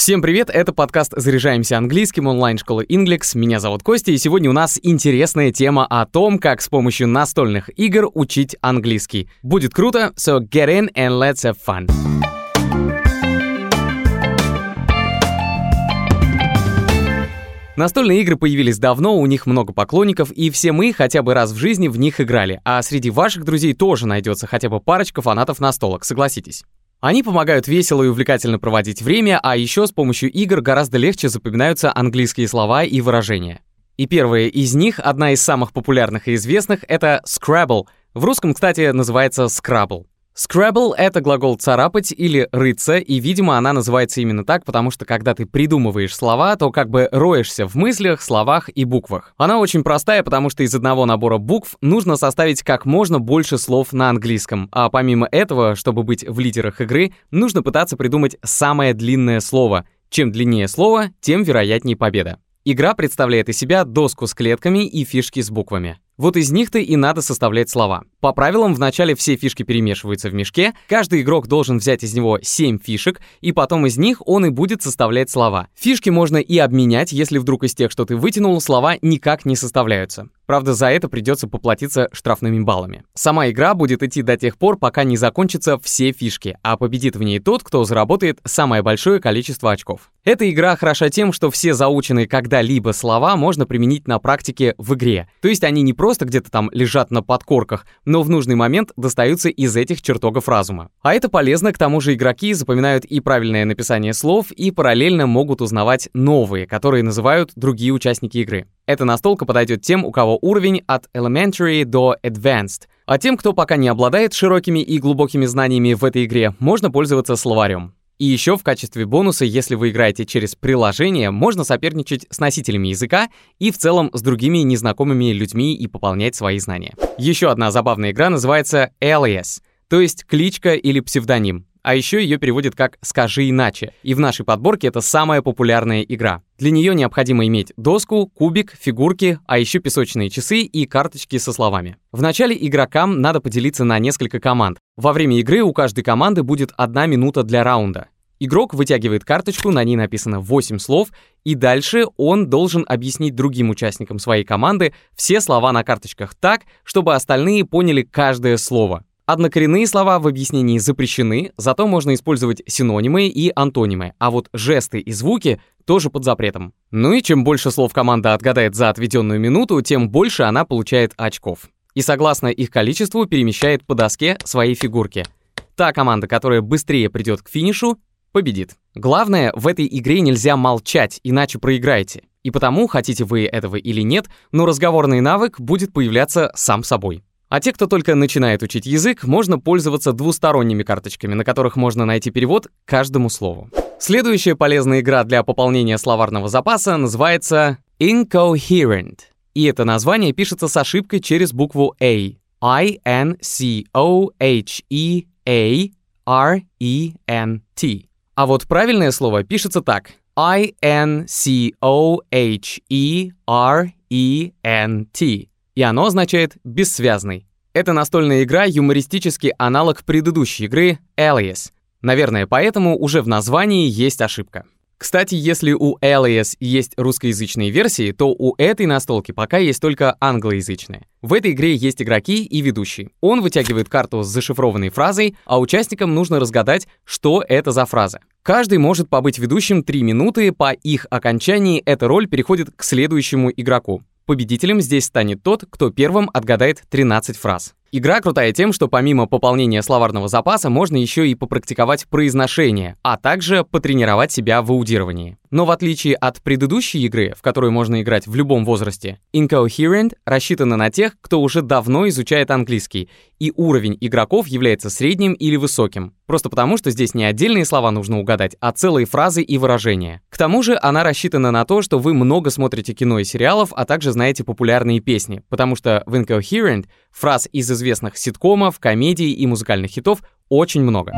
Всем привет, это подкаст «Заряжаемся английским» онлайн-школы Inglix. Меня зовут Костя, и сегодня у нас интересная тема о том, как с помощью настольных игр учить английский. Будет круто, so get in and let's have fun. Настольные игры появились давно, у них много поклонников, и все мы хотя бы раз в жизни в них играли. А среди ваших друзей тоже найдется хотя бы парочка фанатов настолок, согласитесь. Они помогают весело и увлекательно проводить время, а еще с помощью игр гораздо легче запоминаются английские слова и выражения. И первая из них, одна из самых популярных и известных, это Scrabble. В русском, кстати, называется Scrabble. Scrabble — это глагол «царапать» или «рыться», и, видимо, она называется именно так, потому что когда ты придумываешь слова, то как бы роешься в мыслях, словах и буквах. Она очень простая, потому что из одного набора букв нужно составить как можно больше слов на английском, а помимо этого, чтобы быть в лидерах игры, нужно пытаться придумать самое длинное слово. Чем длиннее слово, тем вероятнее победа. Игра представляет из себя доску с клетками и фишки с буквами. Вот из них-то и надо составлять слова. По правилам, вначале все фишки перемешиваются в мешке, каждый игрок должен взять из него 7 фишек, и потом из них он и будет составлять слова. Фишки можно и обменять, если вдруг из тех, что ты вытянул, слова никак не составляются. Правда, за это придется поплатиться штрафными баллами. Сама игра будет идти до тех пор, пока не закончатся все фишки, а победит в ней тот, кто заработает самое большое количество очков. Эта игра хороша тем, что все заученные когда-либо слова можно применить на практике в игре. То есть они не просто где-то там лежат на подкорках, но в нужный момент достаются из этих чертогов разума. А это полезно, к тому же игроки запоминают и правильное написание слов, и параллельно могут узнавать новые, которые называют другие участники игры. Эта настолка подойдет тем, у кого уровень от elementary до advanced. А тем, кто пока не обладает широкими и глубокими знаниями в этой игре, можно пользоваться словарем. И еще в качестве бонуса, если вы играете через приложение, можно соперничать с носителями языка и в целом с другими незнакомыми людьми и пополнять свои знания. Еще одна забавная игра называется Alias, то есть кличка или псевдоним. А еще ее переводят как «скажи иначе». И в нашей подборке это самая популярная игра. Для нее необходимо иметь доску, кубик, фигурки, а еще песочные часы и карточки со словами. Вначале игрокам надо поделиться на несколько команд. Во время игры у каждой команды будет одна минута для раунда. Игрок вытягивает карточку, на ней написано 8 слов, и дальше он должен объяснить другим участникам своей команды все слова на карточках так, чтобы остальные поняли каждое слово. Однокоренные слова в объяснении запрещены, зато можно использовать синонимы и антонимы, а вот жесты и звуки тоже под запретом. Ну и чем больше слов команда отгадает за отведенную минуту, тем больше она получает очков. И согласно их количеству перемещает по доске свои фигурки. Та команда, которая быстрее придет к финишу, победит. Главное, в этой игре нельзя молчать, иначе проиграете. И потому, хотите вы этого или нет, но разговорный навык будет появляться сам собой. А те, кто только начинает учить язык, можно пользоваться двусторонними карточками, на которых можно найти перевод каждому слову. Следующая полезная игра для пополнения словарного запаса называется Incoherent. И это название пишется с ошибкой через букву A. I-N-C-O-H-E-A-R-E-N-T. А вот правильное слово пишется так. I-N-C-O-H-E-R-E-N-T и оно означает «бессвязный». Это настольная игра — юмористический аналог предыдущей игры Alias. Наверное, поэтому уже в названии есть ошибка. Кстати, если у Alias есть русскоязычные версии, то у этой настолки пока есть только англоязычные. В этой игре есть игроки и ведущий. Он вытягивает карту с зашифрованной фразой, а участникам нужно разгадать, что это за фраза. Каждый может побыть ведущим 3 минуты, по их окончании эта роль переходит к следующему игроку. Победителем здесь станет тот, кто первым отгадает 13 фраз. Игра крутая тем, что помимо пополнения словарного запаса можно еще и попрактиковать произношение, а также потренировать себя в аудировании. Но в отличие от предыдущей игры, в которую можно играть в любом возрасте, Incoherent рассчитана на тех, кто уже давно изучает английский, и уровень игроков является средним или высоким. Просто потому, что здесь не отдельные слова нужно угадать, а целые фразы и выражения. К тому же она рассчитана на то, что вы много смотрите кино и сериалов, а также знаете популярные песни, потому что в Incoherent фраз из известных ситкомов, комедий и музыкальных хитов очень много.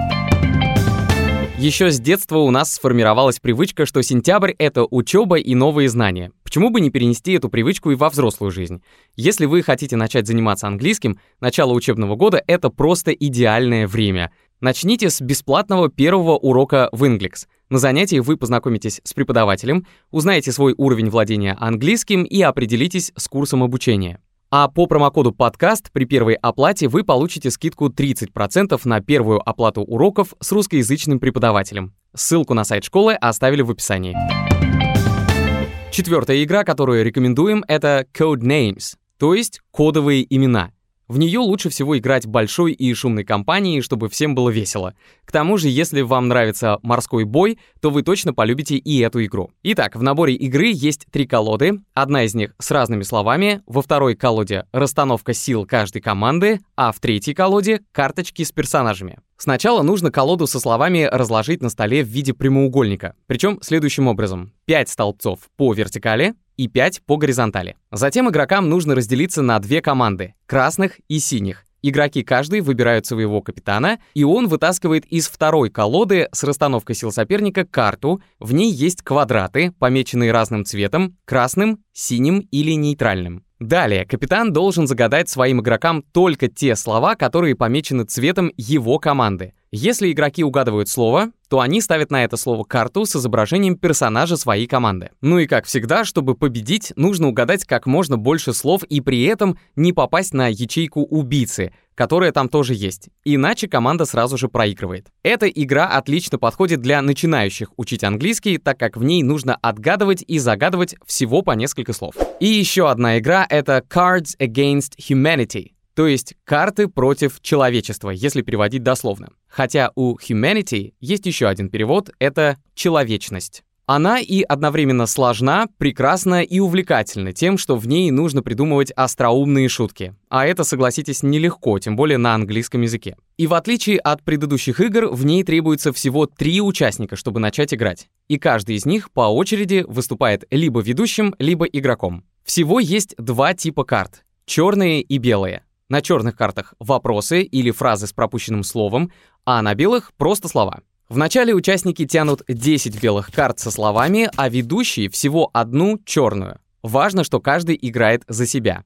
Еще с детства у нас сформировалась привычка, что сентябрь — это учеба и новые знания. Почему бы не перенести эту привычку и во взрослую жизнь? Если вы хотите начать заниматься английским, начало учебного года — это просто идеальное время. Начните с бесплатного первого урока в Inglix. На занятии вы познакомитесь с преподавателем, узнаете свой уровень владения английским и определитесь с курсом обучения. А по промокоду подкаст при первой оплате вы получите скидку 30% на первую оплату уроков с русскоязычным преподавателем. Ссылку на сайт школы оставили в описании. Четвертая игра, которую рекомендуем, это Code Names, то есть кодовые имена — в нее лучше всего играть большой и шумной компанией, чтобы всем было весело. К тому же, если вам нравится морской бой, то вы точно полюбите и эту игру. Итак, в наборе игры есть три колоды. Одна из них с разными словами, во второй колоде расстановка сил каждой команды, а в третьей колоде карточки с персонажами. Сначала нужно колоду со словами разложить на столе в виде прямоугольника. Причем следующим образом. 5 столбцов по вертикали, и 5 по горизонтали. Затем игрокам нужно разделиться на две команды — красных и синих. Игроки каждый выбирают своего капитана, и он вытаскивает из второй колоды с расстановкой сил соперника карту. В ней есть квадраты, помеченные разным цветом — красным, синим или нейтральным. Далее, капитан должен загадать своим игрокам только те слова, которые помечены цветом его команды. Если игроки угадывают слово, то они ставят на это слово карту с изображением персонажа своей команды. Ну и как всегда, чтобы победить, нужно угадать как можно больше слов и при этом не попасть на ячейку убийцы, которая там тоже есть. Иначе команда сразу же проигрывает. Эта игра отлично подходит для начинающих учить английский, так как в ней нужно отгадывать и загадывать всего по несколько слов. И еще одна игра — это Cards Against Humanity то есть карты против человечества, если переводить дословно. Хотя у humanity есть еще один перевод — это человечность. Она и одновременно сложна, прекрасна и увлекательна тем, что в ней нужно придумывать остроумные шутки. А это, согласитесь, нелегко, тем более на английском языке. И в отличие от предыдущих игр, в ней требуется всего три участника, чтобы начать играть. И каждый из них по очереди выступает либо ведущим, либо игроком. Всего есть два типа карт — черные и белые. На черных картах вопросы или фразы с пропущенным словом, а на белых просто слова. Вначале участники тянут 10 белых карт со словами, а ведущий всего одну черную. Важно, что каждый играет за себя.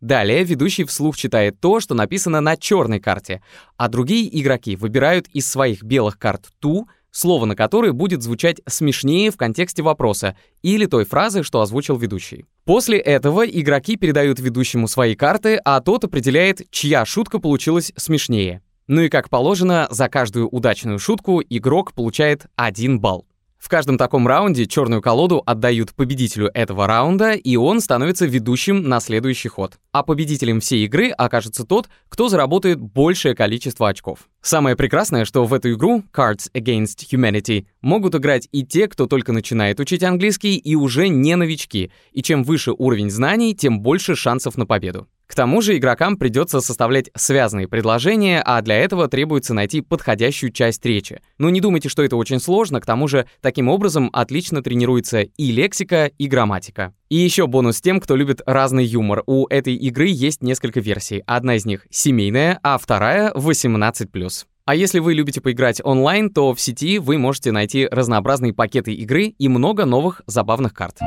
Далее ведущий вслух читает то, что написано на черной карте, а другие игроки выбирают из своих белых карт ту, слово на которой будет звучать смешнее в контексте вопроса или той фразы, что озвучил ведущий. После этого игроки передают ведущему свои карты, а тот определяет, чья шутка получилась смешнее. Ну и как положено, за каждую удачную шутку игрок получает 1 балл. В каждом таком раунде черную колоду отдают победителю этого раунда, и он становится ведущим на следующий ход. А победителем всей игры окажется тот, кто заработает большее количество очков. Самое прекрасное, что в эту игру Cards Against Humanity могут играть и те, кто только начинает учить английский, и уже не новички. И чем выше уровень знаний, тем больше шансов на победу. К тому же игрокам придется составлять связанные предложения, а для этого требуется найти подходящую часть речи. Но не думайте, что это очень сложно, к тому же таким образом отлично тренируется и лексика, и грамматика. И еще бонус тем, кто любит разный юмор. У этой игры есть несколько версий. Одна из них семейная, а вторая 18+. А если вы любите поиграть онлайн, то в сети вы можете найти разнообразные пакеты игры и много новых забавных карт.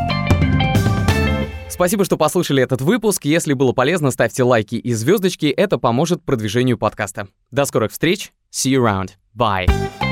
Спасибо, что послушали этот выпуск. Если было полезно, ставьте лайки и звездочки. Это поможет продвижению подкаста. До скорых встреч. See you around. Bye.